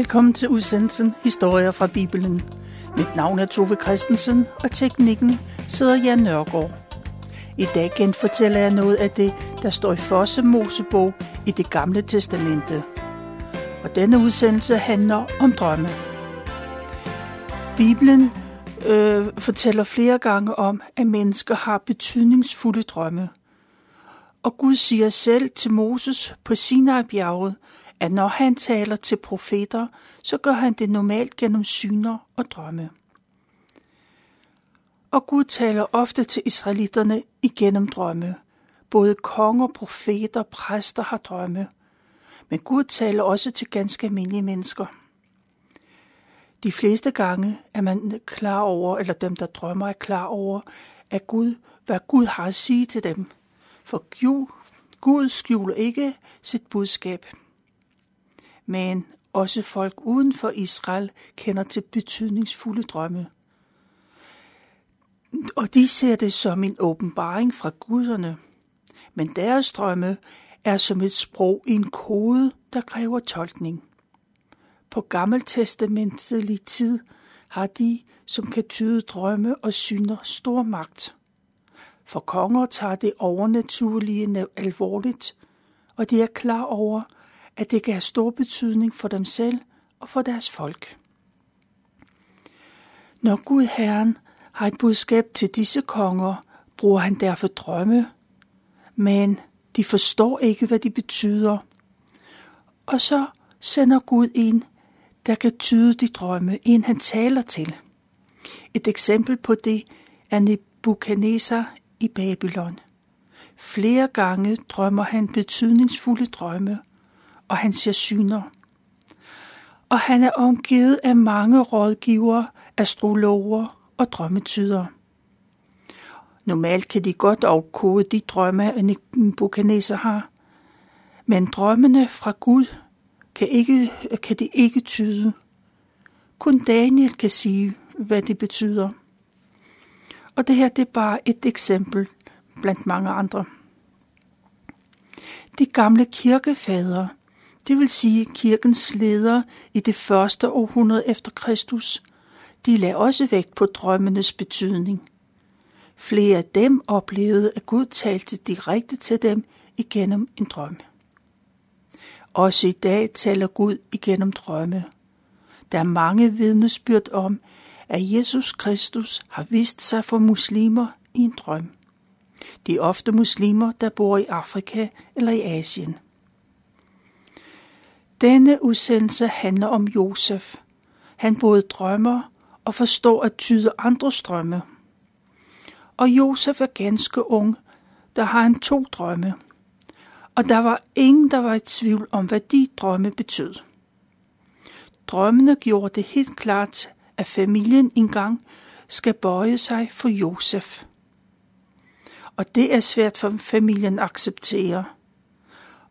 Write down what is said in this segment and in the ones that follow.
Velkommen til udsendelsen Historier fra Bibelen. Mit navn er Tove Christensen, og teknikken sidder Jan Nørgaard. I dag genfortæller jeg noget af det, der står i Fosse Mosebog i det gamle testamente. Og denne udsendelse handler om drømme. Bibelen øh, fortæller flere gange om, at mennesker har betydningsfulde drømme. Og Gud siger selv til Moses på Sinai-bjerget, at når han taler til profeter, så gør han det normalt gennem syner og drømme. Og Gud taler ofte til israelitterne igennem drømme. Både konger, profeter, præster har drømme. Men Gud taler også til ganske almindelige mennesker. De fleste gange er man klar over, eller dem, der drømmer, er klar over, at Gud, hvad Gud har at sige til dem. For Gud skjuler ikke sit budskab men også folk uden for Israel kender til betydningsfulde drømme. Og de ser det som en åbenbaring fra guderne. Men deres drømme er som et sprog i en kode, der kræver tolkning. På gammeltestamentlig tid har de, som kan tyde drømme og syner, stor magt. For konger tager det overnaturlige alvorligt, og de er klar over, at det kan have stor betydning for dem selv og for deres folk. Når Gud Herren har et budskab til disse konger, bruger han derfor drømme, men de forstår ikke, hvad de betyder. Og så sender Gud en, der kan tyde de drømme, en han taler til. Et eksempel på det er Nebuchadnezzar i Babylon. Flere gange drømmer han betydningsfulde drømme, og han ser syner. Og han er omgivet af mange rådgivere, astrologer og drømmetyder. Normalt kan de godt afkode de drømme, Nebuchadnezzar har, men drømmene fra Gud kan, ikke, kan de ikke tyde. Kun Daniel kan sige, hvad det betyder. Og det her det er bare et eksempel blandt mange andre. De gamle kirkefader det vil sige kirkens ledere i det første århundrede efter Kristus, de lagde også vægt på drømmenes betydning. Flere af dem oplevede, at Gud talte direkte til dem igennem en drøm. Også i dag taler Gud igennem drømme. Der er mange vidnesbyrd om, at Jesus Kristus har vist sig for muslimer i en drøm. De er ofte muslimer, der bor i Afrika eller i Asien. Denne udsendelse handler om Josef. Han både drømmer og forstår at tyde andres drømme. Og Josef er ganske ung, der har han to drømme. Og der var ingen, der var i tvivl om, hvad de drømme betød. Drømmene gjorde det helt klart, at familien engang skal bøje sig for Josef. Og det er svært for familien at acceptere.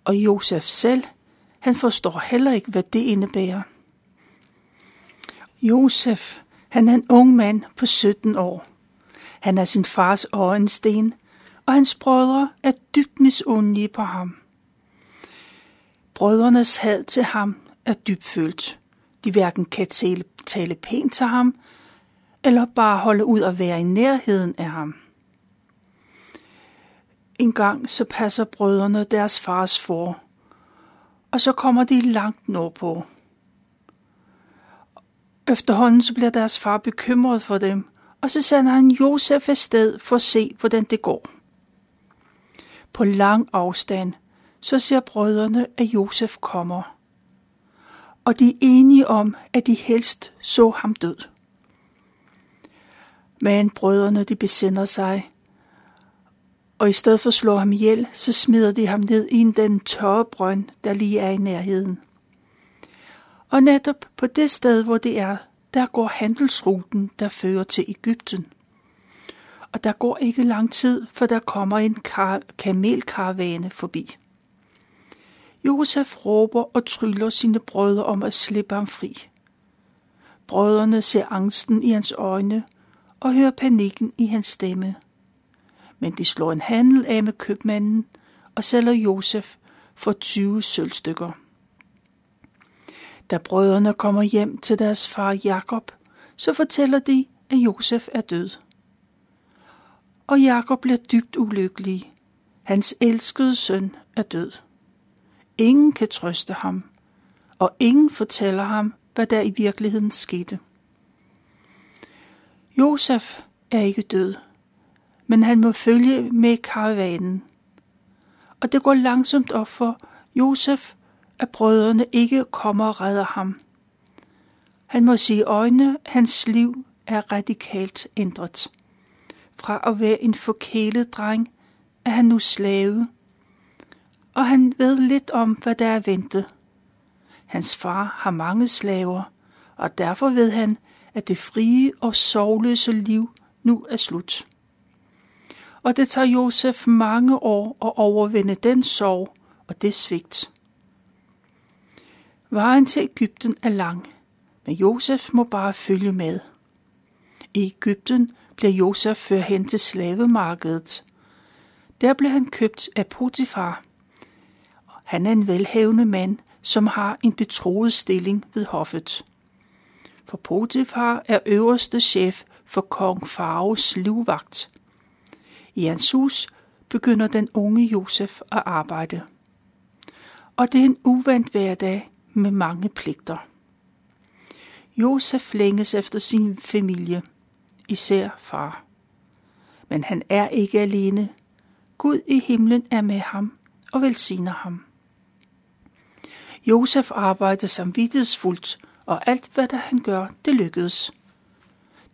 Og Josef selv – han forstår heller ikke, hvad det indebærer. Josef, han er en ung mand på 17 år. Han er sin fars øjensten, og hans brødre er dybt misundelige på ham. Brødrenes had til ham er dybfølt. De hverken kan tale, tale pænt til ham, eller bare holde ud og være i nærheden af ham. En gang så passer brødrene deres fars for, og så kommer de langt nordpå. Efterhånden så bliver deres far bekymret for dem, og så sender han Josef afsted for at se, hvordan det går. På lang afstand, så ser brødrene, at Josef kommer. Og de er enige om, at de helst så ham død. Men brødrene, de besinder sig, og i stedet for at slå ham ihjel, så smider de ham ned i den tørre brønd, der lige er i nærheden. Og netop på det sted, hvor det er, der går handelsruten, der fører til Ægypten. Og der går ikke lang tid, for der kommer en kar- kamelkaravane forbi. Josef råber og tryller sine brødre om at slippe ham fri. Brødrene ser angsten i hans øjne og hører panikken i hans stemme – men de slår en handel af med købmanden og sælger Josef for 20 sølvstykker. Da brødrene kommer hjem til deres far Jakob, så fortæller de, at Josef er død. Og Jakob bliver dybt ulykkelig. Hans elskede søn er død. Ingen kan trøste ham, og ingen fortæller ham, hvad der i virkeligheden skete. Josef er ikke død, men han må følge med karavanen. Og det går langsomt op for Josef, at brødrene ikke kommer og redder ham. Han må sige øjnene, hans liv er radikalt ændret. Fra at være en forkælet dreng, er han nu slave. Og han ved lidt om, hvad der er ventet. Hans far har mange slaver, og derfor ved han, at det frie og sorgløse liv nu er slut. Og det tager Josef mange år at overvinde den sorg og det svigt. Vejen til Ægypten er lang, men Josef må bare følge med. I Ægypten bliver Josef ført hen til slavemarkedet. Der blev han købt af Potifar. Han er en velhavende mand, som har en betroet stilling ved hoffet. For Potifar er øverste chef for kong Faraos livvagt. I hans hus begynder den unge Josef at arbejde. Og det er en uvandt hverdag med mange pligter. Josef længes efter sin familie, især far. Men han er ikke alene. Gud i himlen er med ham og velsigner ham. Josef arbejder samvittighedsfuldt, og alt hvad der han gør, det lykkedes.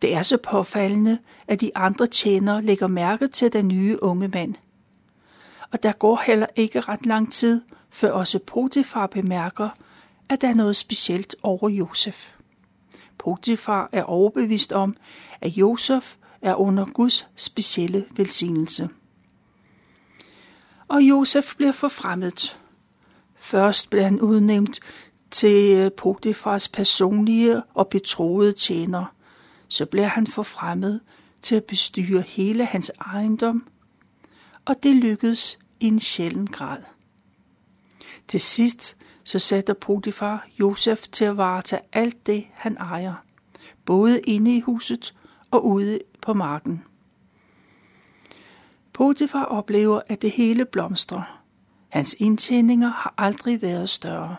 Det er så påfaldende, at de andre tjenere lægger mærke til den nye unge mand. Og der går heller ikke ret lang tid, før også Potifar bemærker, at der er noget specielt over Josef. Potifar er overbevist om, at Josef er under Guds specielle velsignelse. Og Josef bliver forfremmet. Først bliver han udnævnt til øh, Potifars personlige og betroede tjener. Så bliver han forfremmet til at bestyre hele hans ejendom, og det lykkedes i en sjælden grad. Til sidst så sætter Potifar Josef til at varetage alt det, han ejer, både inde i huset og ude på marken. Potifar oplever, at det hele blomstrer. Hans indtjeninger har aldrig været større.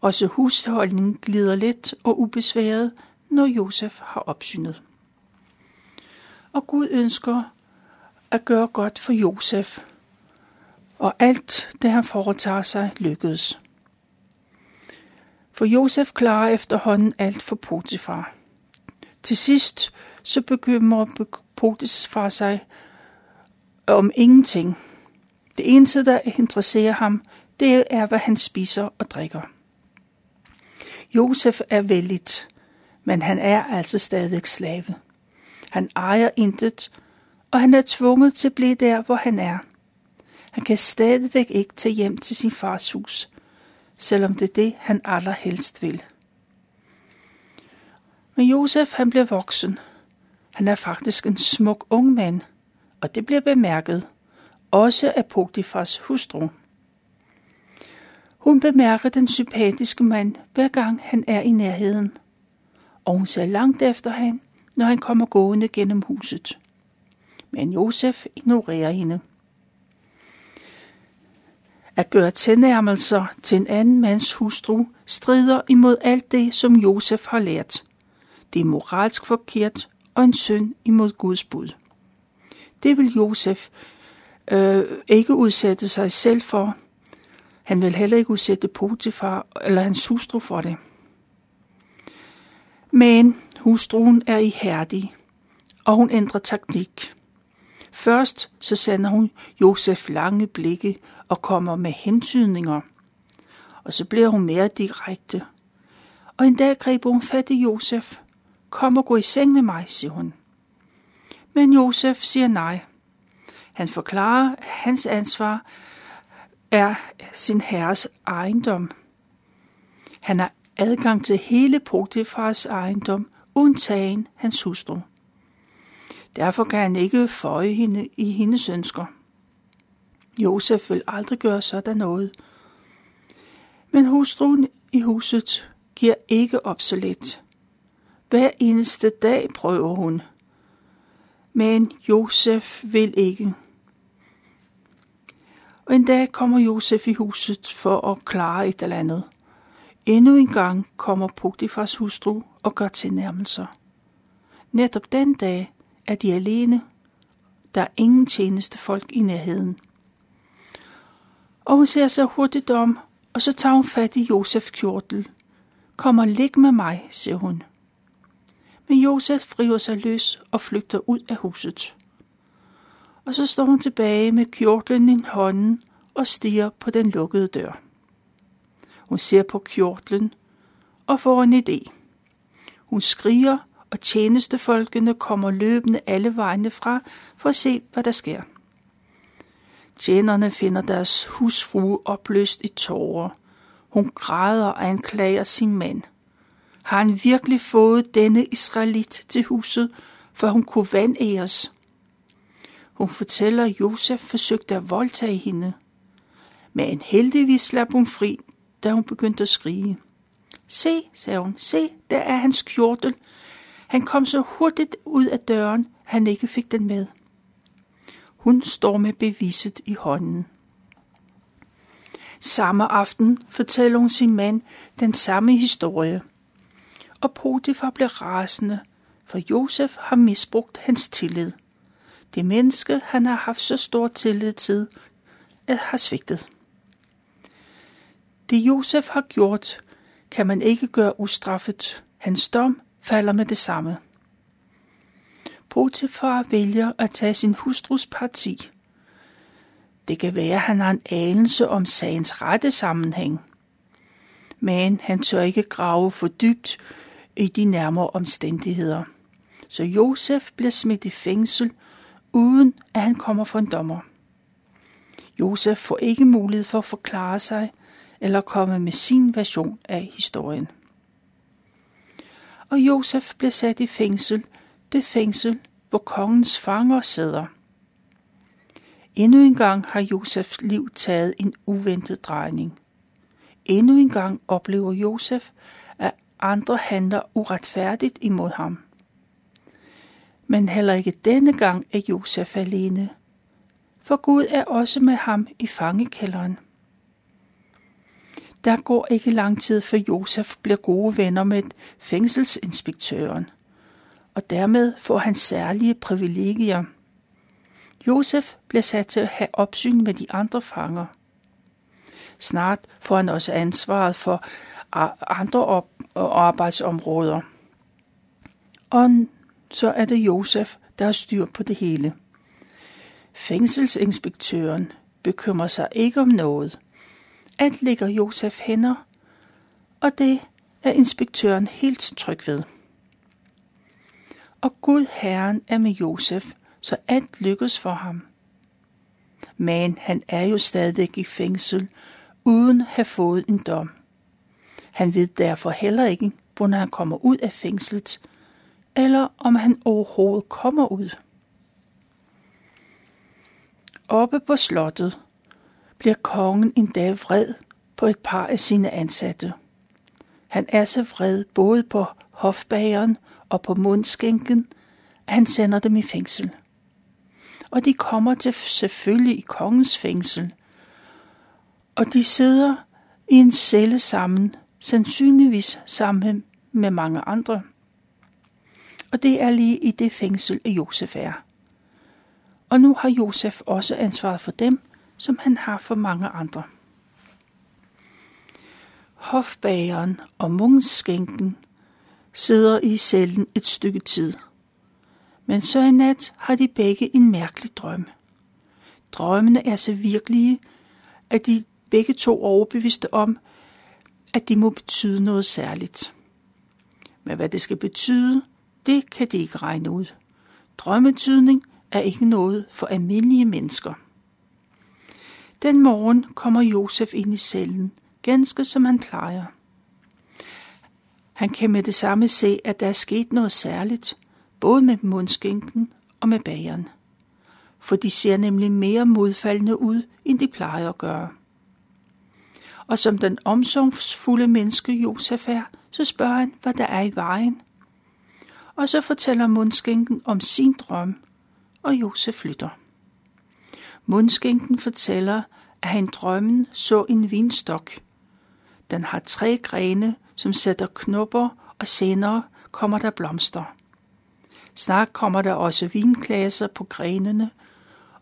Også husholdningen glider let og ubesværet, når Josef har opsynet. Og Gud ønsker at gøre godt for Josef, og alt det han foretager sig lykkedes. For Josef klarer efterhånden alt for Potifar. Til sidst så bekymrer Potifar sig om ingenting. Det eneste, der interesserer ham, det er, hvad han spiser og drikker. Josef er vældigt, men han er altså stadig slave. Han ejer intet, og han er tvunget til at blive der, hvor han er. Han kan stadigvæk ikke tage hjem til sin fars hus, selvom det er det, han allerhelst vil. Men Josef, han bliver voksen. Han er faktisk en smuk ung mand, og det bliver bemærket, også af Potifars hustru. Hun bemærker den sympatiske mand, hver gang han er i nærheden, og hun ser langt efter ham, når han kommer gående gennem huset. Men Josef ignorerer hende. At gøre tilnærmelser til en anden mands hustru strider imod alt det, som Josef har lært. Det er moralsk forkert og en synd imod Guds bud. Det vil Josef øh, ikke udsætte sig selv for. Han vil heller ikke udsætte Potifar eller hans hustru for det. Men hustruen er ihærdig, og hun ændrer taktik. Først så sender hun Josef lange blikke og kommer med hentydninger. Og så bliver hun mere direkte. Og en dag griber hun fat i Josef. Kom og gå i seng med mig, siger hun. Men Josef siger nej. Han forklarer, at hans ansvar er sin herres ejendom. Han har adgang til hele Potifars ejendom, undtagen hans hustru. Derfor kan han ikke føje hende i hendes ønsker. Josef vil aldrig gøre sådan noget. Men hustruen i huset giver ikke op så let. Hver eneste dag prøver hun. Men Josef vil ikke. Og en dag kommer Josef i huset for at klare et eller andet. Endnu en gang kommer Potifars hustru og gør tilnærmelser. Netop den dag er de alene. Der er ingen tjeneste folk i nærheden. Og hun ser sig hurtigt om, og så tager hun fat i Josef kjortel. Kom og lig med mig, siger hun. Men Josef river sig løs og flygter ud af huset. Og så står hun tilbage med kjortlen i hånden og stiger på den lukkede dør. Hun ser på kjortlen og får en idé. Hun skriger, og tjenestefolkene kommer løbende alle vegne fra for at se, hvad der sker. Tjenerne finder deres husfrue opløst i tårer. Hun græder og anklager sin mand. Har han virkelig fået denne israelit til huset, for hun kunne vandæres? Hun fortæller, at Josef forsøgte at voldtage hende. Men heldigvis slap hun fri, da hun begyndte at skrige. Se, sagde hun, se, der er hans kjortel. Han kom så hurtigt ud af døren, han ikke fik den med. Hun står med beviset i hånden. Samme aften fortæller hun sin mand den samme historie. Og Potifar blev rasende, for Josef har misbrugt hans tillid. Det menneske, han har haft så stor tillid til, har svigtet. Det Josef har gjort, kan man ikke gøre ustraffet. Hans dom falder med det samme. Potifar vælger at tage sin hustrus parti. Det kan være, at han har en anelse om sagens rette sammenhæng. Men han tør ikke grave for dybt i de nærmere omstændigheder. Så Josef bliver smidt i fængsel, uden at han kommer for en dommer. Josef får ikke mulighed for at forklare sig eller komme med sin version af historien. Og Josef bliver sat i fængsel, det fængsel, hvor kongens fanger sidder. Endnu en gang har Josefs liv taget en uventet drejning. Endnu en gang oplever Josef, at andre handler uretfærdigt imod ham. Men heller ikke denne gang er Josef alene, for Gud er også med ham i fangekælderen. Der går ikke lang tid, før Josef bliver gode venner med fængselsinspektøren, og dermed får han særlige privilegier. Josef bliver sat til at have opsyn med de andre fanger. Snart får han også ansvaret for andre op- og arbejdsområder. Og så er det Josef, der har styr på det hele. Fængselsinspektøren bekymrer sig ikke om noget – alt ligger Josef hænder, og det er inspektøren helt tryg ved. Og Gud Herren er med Josef, så alt lykkes for ham. Men han er jo stadigvæk i fængsel, uden at have fået en dom. Han ved derfor heller ikke, hvornår han kommer ud af fængslet, eller om han overhovedet kommer ud. Oppe på slottet bliver kongen en dag vred på et par af sine ansatte. Han er så vred både på hofbageren og på mundskænken, at han sender dem i fængsel. Og de kommer til selvfølgelig i kongens fængsel. Og de sidder i en celle sammen, sandsynligvis sammen med mange andre. Og det er lige i det fængsel, at Josef er. Og nu har Josef også ansvaret for dem, som han har for mange andre. Hofbageren og munskænken sidder i cellen et stykke tid. Men så i nat har de begge en mærkelig drøm. Drømmene er så virkelige, at de begge to overbeviste om, at de må betyde noget særligt. Men hvad det skal betyde, det kan de ikke regne ud. Drømmetydning er ikke noget for almindelige mennesker. Den morgen kommer Josef ind i cellen, ganske som han plejer. Han kan med det samme se, at der er sket noget særligt, både med mundskænken og med bageren. For de ser nemlig mere modfaldende ud, end de plejer at gøre. Og som den omsorgsfulde menneske Josef er, så spørger han, hvad der er i vejen. Og så fortæller mundskænken om sin drøm, og Josef flytter. Mundskænken fortæller, at han drømmen så en vinstok. Den har tre grene, som sætter knopper, og senere kommer der blomster. Snart kommer der også vinklasser på grenene,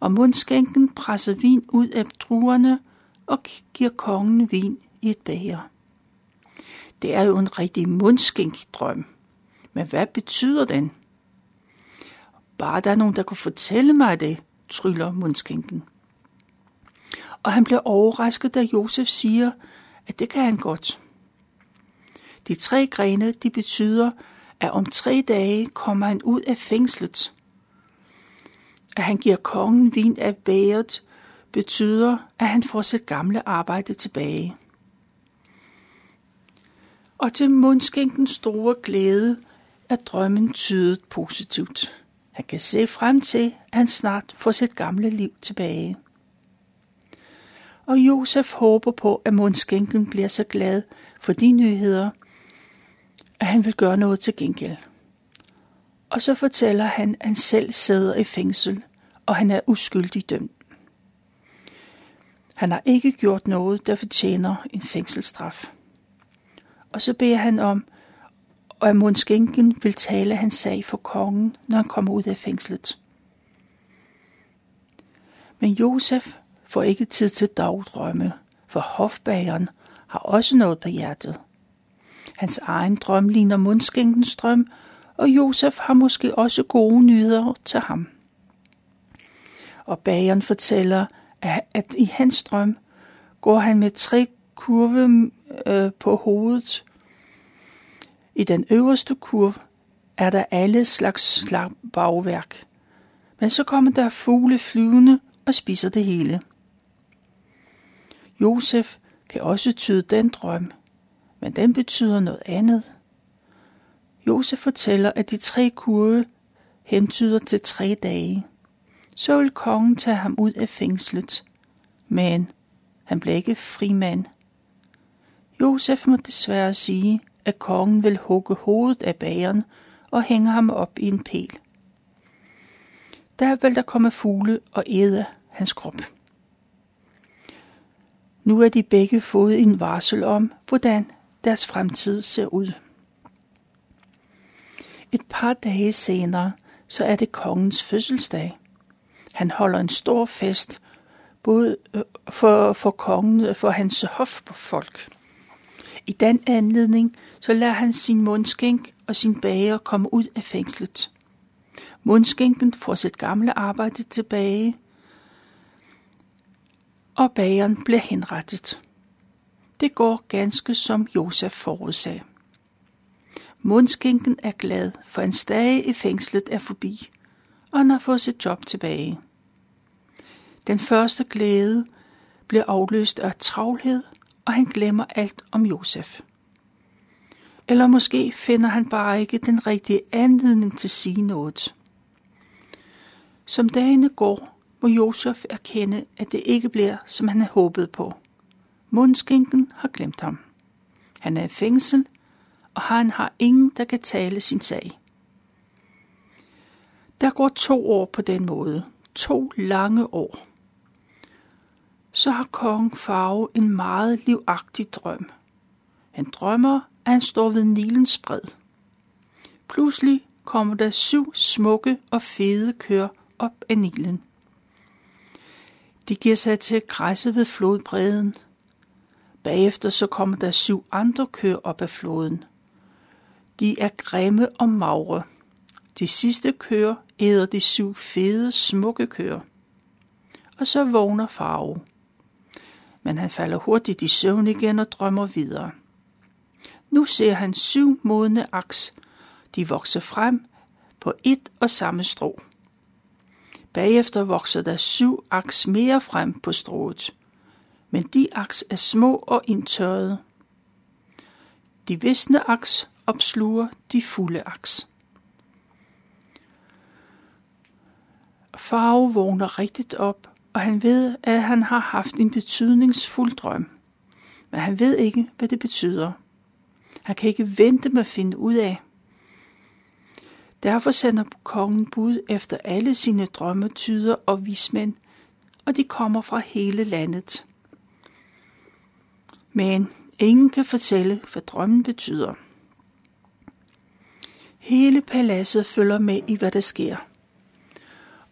og mundskænken presser vin ud af druerne og giver kongen vin i et bæger. Det er jo en rigtig mundskænkdrøm. Men hvad betyder den? Bare der er nogen, der kunne fortælle mig det, tryller mundskænken. Og han bliver overrasket, da Josef siger, at det kan han godt. De tre grene, de betyder, at om tre dage kommer han ud af fængslet. At han giver kongen vin af bæret, betyder, at han får sit gamle arbejde tilbage. Og til mundskænkens store glæde er drømmen tydet positivt. Han kan se frem til, at han snart får sit gamle liv tilbage. Og Josef håber på, at mundskænken bliver så glad for de nyheder, at han vil gøre noget til gengæld. Og så fortæller han, at han selv sidder i fængsel, og han er uskyldig dømt. Han har ikke gjort noget, der fortjener en fængselsstraf. Og så beder han om, at Månskænken vil tale hans sag for kongen, når han kommer ud af fængslet. Men Josef får ikke tid til dagdrømme, for hofbageren har også noget på hjertet. Hans egen drøm ligner mundskænkens drøm, og Josef har måske også gode nyheder til ham. Og bageren fortæller, at i hans drøm går han med tre kurve øh, på hovedet. I den øverste kurv er der alle slags bagværk. Men så kommer der fugle flyvende og spiser det hele. Josef kan også tyde den drøm, men den betyder noget andet. Josef fortæller, at de tre kurve hentyder til tre dage. Så vil kongen tage ham ud af fængslet, men han blev ikke frimand. Josef må desværre sige, at kongen vil hugge hovedet af bageren og hænge ham op i en pæl. Der vil der komme fugle og æde hans krop. Nu er de begge fået en varsel om, hvordan deres fremtid ser ud. Et par dage senere, så er det kongens fødselsdag. Han holder en stor fest, både øh, for, for kongen og for hans hoffolk. I den anledning, så lader han sin mundskænk og sin bager komme ud af fængslet. Mundskænken får sit gamle arbejde tilbage, og bageren bliver henrettet. Det går ganske som Josef forudsag. Mundskænken er glad, for en dage i fængslet er forbi, og han har fået sit job tilbage. Den første glæde bliver afløst af travlhed, og han glemmer alt om Josef. Eller måske finder han bare ikke den rigtige anledning til at sige noget. Som dagene går, må Josef erkende, at det ikke bliver, som han havde håbet på. Mundskinken har glemt ham. Han er i fængsel, og han har ingen, der kan tale sin sag. Der går to år på den måde. To lange år. Så har kong Farve en meget livagtig drøm. Han drømmer, at han står ved Nilens bred. Pludselig kommer der syv smukke og fede køer op af Nilen. De giver sig til at græsse ved flodbredden. Bagefter så kommer der syv andre køer op af floden. De er grimme og magre. De sidste køer æder de syv fede, smukke køer. Og så vågner Farve. Men han falder hurtigt i søvn igen og drømmer videre. Nu ser han syv modne aks. De vokser frem på et og samme strå. Bagefter vokser der syv aks mere frem på strået. Men de aks er små og indtørrede. De visne aks opsluger de fulde aks. Farve vågner rigtigt op, og han ved, at han har haft en betydningsfuld drøm. men han ved ikke, hvad det betyder. Han kan ikke vente med at finde ud af. Derfor sender kongen bud efter alle sine drømmetyder og vismænd, og de kommer fra hele landet. Men ingen kan fortælle, hvad drømmen betyder. Hele paladset følger med i, hvad der sker.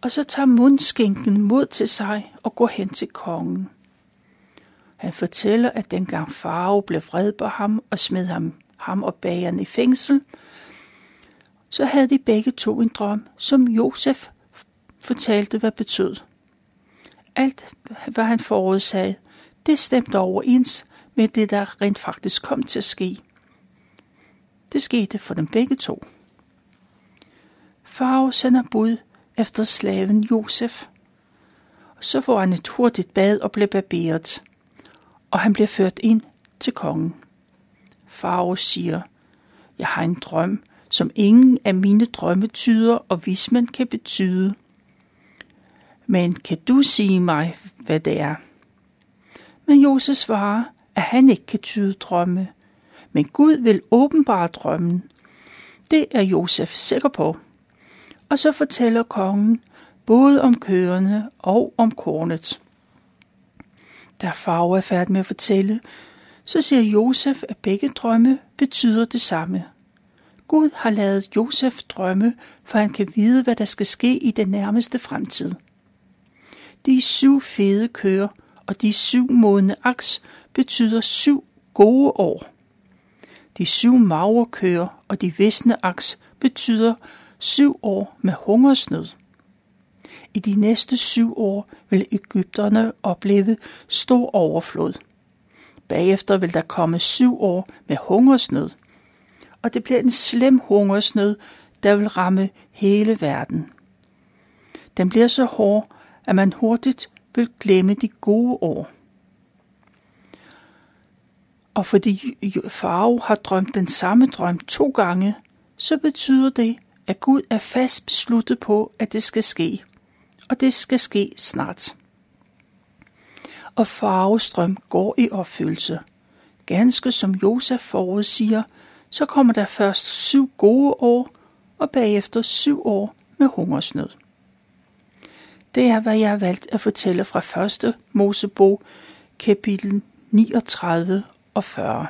Og så tager mundskænken mod til sig og går hen til kongen. Han fortæller, at dengang Farao blev vred på ham og smed ham, ham og bageren i fængsel, så havde de begge to en drøm, som Josef fortalte, hvad betød. Alt, hvad han forudsagde, det stemte overens med det, der rent faktisk kom til at ske. Det skete for dem begge to. Farao sender bud efter slaven Josef. Så får han et hurtigt bad og bliver barberet, og han bliver ført ind til kongen. Farao siger, jeg har en drøm, som ingen af mine drømmetyder og vismænd kan betyde. Men kan du sige mig, hvad det er? Men Josef svarer, at han ikke kan tyde drømme, men Gud vil åbenbare drømmen. Det er Josef sikker på. Og så fortæller kongen både om køerne og om kornet. Da Farve er færdig med at fortælle, så siger Josef, at begge drømme betyder det samme. Gud har lavet Josef drømme, for han kan vide, hvad der skal ske i den nærmeste fremtid. De syv fede køer og de syv modne aks betyder syv gode år. De syv magre køer og de visne aks betyder syv år med hungersnød. I de næste syv år vil Ægypterne opleve stor overflod. Bagefter vil der komme syv år med hungersnød. Og det bliver en slem hungersnød, der vil ramme hele verden. Den bliver så hård, at man hurtigt vil glemme de gode år. Og fordi Farao har drømt den samme drøm to gange, så betyder det, at Gud er fast besluttet på, at det skal ske. Og det skal ske snart. Og farvestrøm går i opfyldelse. Ganske som Josef forudsiger, så kommer der først syv gode år, og bagefter syv år med hungersnød. Det er, hvad jeg har valgt at fortælle fra 1. Mosebog, kapitel 39 og 40.